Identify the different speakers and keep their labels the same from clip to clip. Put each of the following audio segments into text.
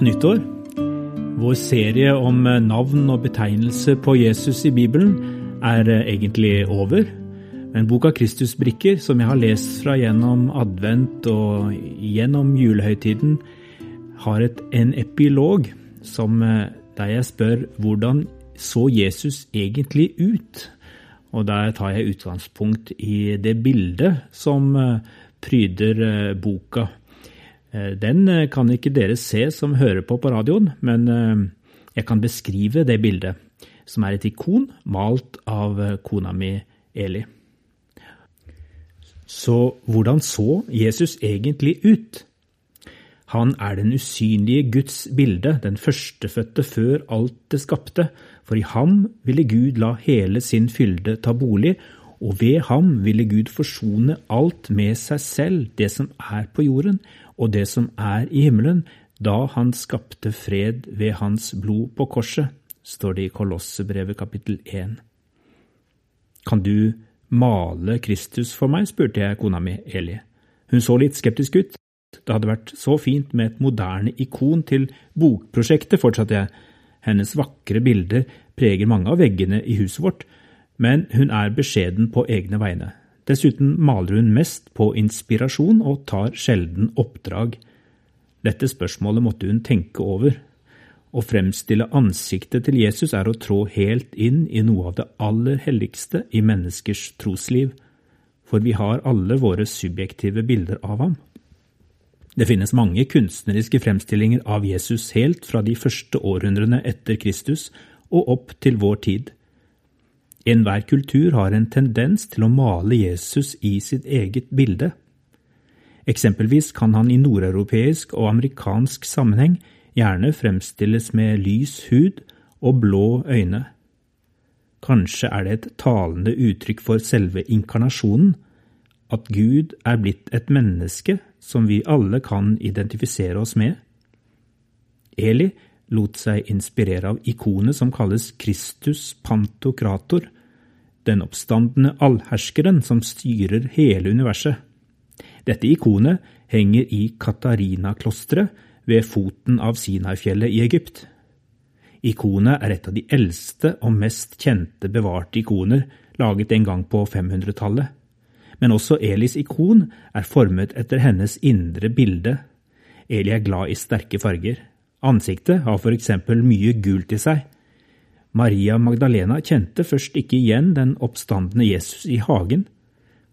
Speaker 1: Godt nyttår. Vår serie om navn og betegnelser på Jesus i Bibelen er egentlig over. Men boka Kristusbrikker, som jeg har lest fra gjennom advent og gjennom julehøytiden, har et, en epilog som, der jeg spør hvordan så Jesus egentlig ut? Og der tar jeg utgangspunkt i det bildet som pryder boka. Eh, den eh, kan ikke dere se som hører på på radioen, men eh, jeg kan beskrive det bildet, som er et ikon malt av kona mi Eli. Så hvordan så Jesus egentlig ut? Han er den usynlige Guds bilde, den førstefødte før alt det skapte, for i ham ville Gud la hele sin fylde ta bolig, og ved ham ville Gud forsone alt med seg selv, det som er på jorden, og det som er i himmelen, da han skapte fred ved hans blod på korset, står det i Kolossebrevet kapittel 1. Kan du male Kristus for meg, spurte jeg kona mi, Eli. Hun så litt skeptisk ut. Det hadde vært så fint med et moderne ikon til bokprosjektet, fortsatte jeg. Hennes vakre bilder preger mange av veggene i huset vårt, men hun er beskjeden på egne vegne. Dessuten maler hun mest på inspirasjon og tar sjelden oppdrag. Dette spørsmålet måtte hun tenke over. Å fremstille ansiktet til Jesus er å trå helt inn i noe av det aller helligste i menneskers trosliv, for vi har alle våre subjektive bilder av ham. Det finnes mange kunstneriske fremstillinger av Jesus helt fra de første århundrene etter Kristus og opp til vår tid. Enhver kultur har en tendens til å male Jesus i sitt eget bilde. Eksempelvis kan han i nordeuropeisk og amerikansk sammenheng gjerne fremstilles med lys hud og blå øyne. Kanskje er det et talende uttrykk for selve inkarnasjonen, at Gud er blitt et menneske som vi alle kan identifisere oss med. Eli lot seg inspirere av ikonet som kalles Kristus pantokrator, den oppstandende allherskeren som styrer hele universet. Dette ikonet henger i Katarina-klosteret ved foten av Sinai-fjellet i Egypt. Ikonet er et av de eldste og mest kjente bevarte ikoner laget en gang på 500-tallet. Men også Elis ikon er formet etter hennes indre bilde. Eli er glad i sterke farger. Ansiktet har for eksempel mye gult i seg. Maria Magdalena kjente først ikke igjen den oppstandende Jesus i hagen.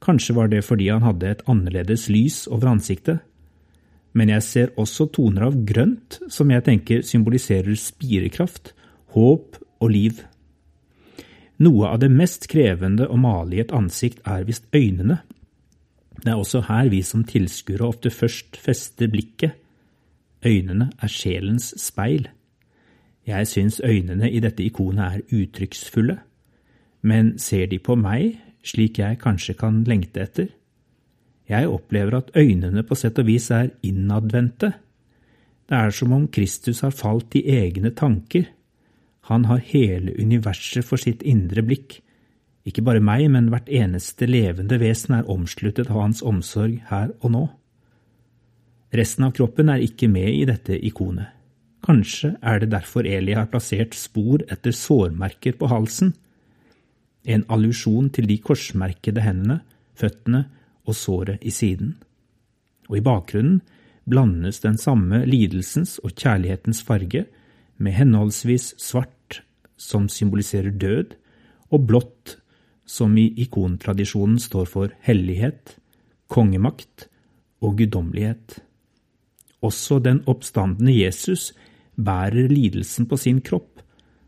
Speaker 1: Kanskje var det fordi han hadde et annerledes lys over ansiktet. Men jeg ser også toner av grønt som jeg tenker symboliserer spirekraft, håp og liv. Noe av det mest krevende å male i et ansikt er visst øynene. Det er også her vi som tilskuere ofte først fester blikket Øynene er sjelens speil. Jeg syns øynene i dette ikonet er uttrykksfulle, men ser de på meg slik jeg kanskje kan lengte etter? Jeg opplever at øynene på sett og vis er innadvendte. Det er som om Kristus har falt i egne tanker. Han har hele universet for sitt indre blikk. Ikke bare meg, men hvert eneste levende vesen er omsluttet av hans omsorg her og nå. Resten av kroppen er ikke med i dette ikonet. Kanskje er det derfor Eli har plassert spor etter sårmerker på halsen, en allusjon til de korsmerkede hendene, føttene og såret i siden. Og i bakgrunnen blandes den samme lidelsens og kjærlighetens farge med henholdsvis svart, som symboliserer død, og blått, som i ikontradisjonen står for hellighet, kongemakt og guddommelighet. Også den oppstandende Jesus bærer lidelsen på sin kropp,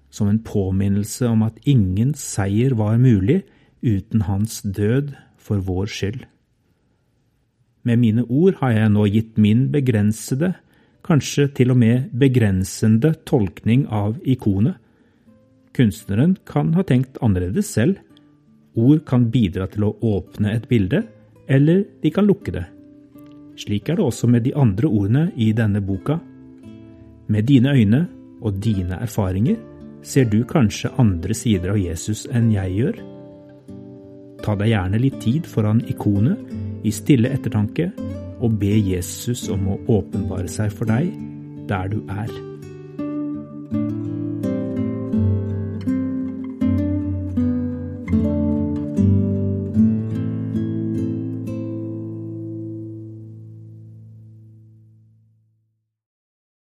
Speaker 1: som en påminnelse om at ingen seier var mulig uten hans død for vår skyld. Med mine ord har jeg nå gitt min begrensede, kanskje til og med begrensende tolkning av ikonet. Kunstneren kan ha tenkt annerledes selv. Ord kan bidra til å åpne et bilde, eller de kan lukke det. Slik er det også med de andre ordene i denne boka. Med dine øyne og dine erfaringer ser du kanskje andre sider av Jesus enn jeg gjør. Ta deg gjerne litt tid foran ikonet i stille ettertanke og be Jesus om å åpenbare seg for deg der du er.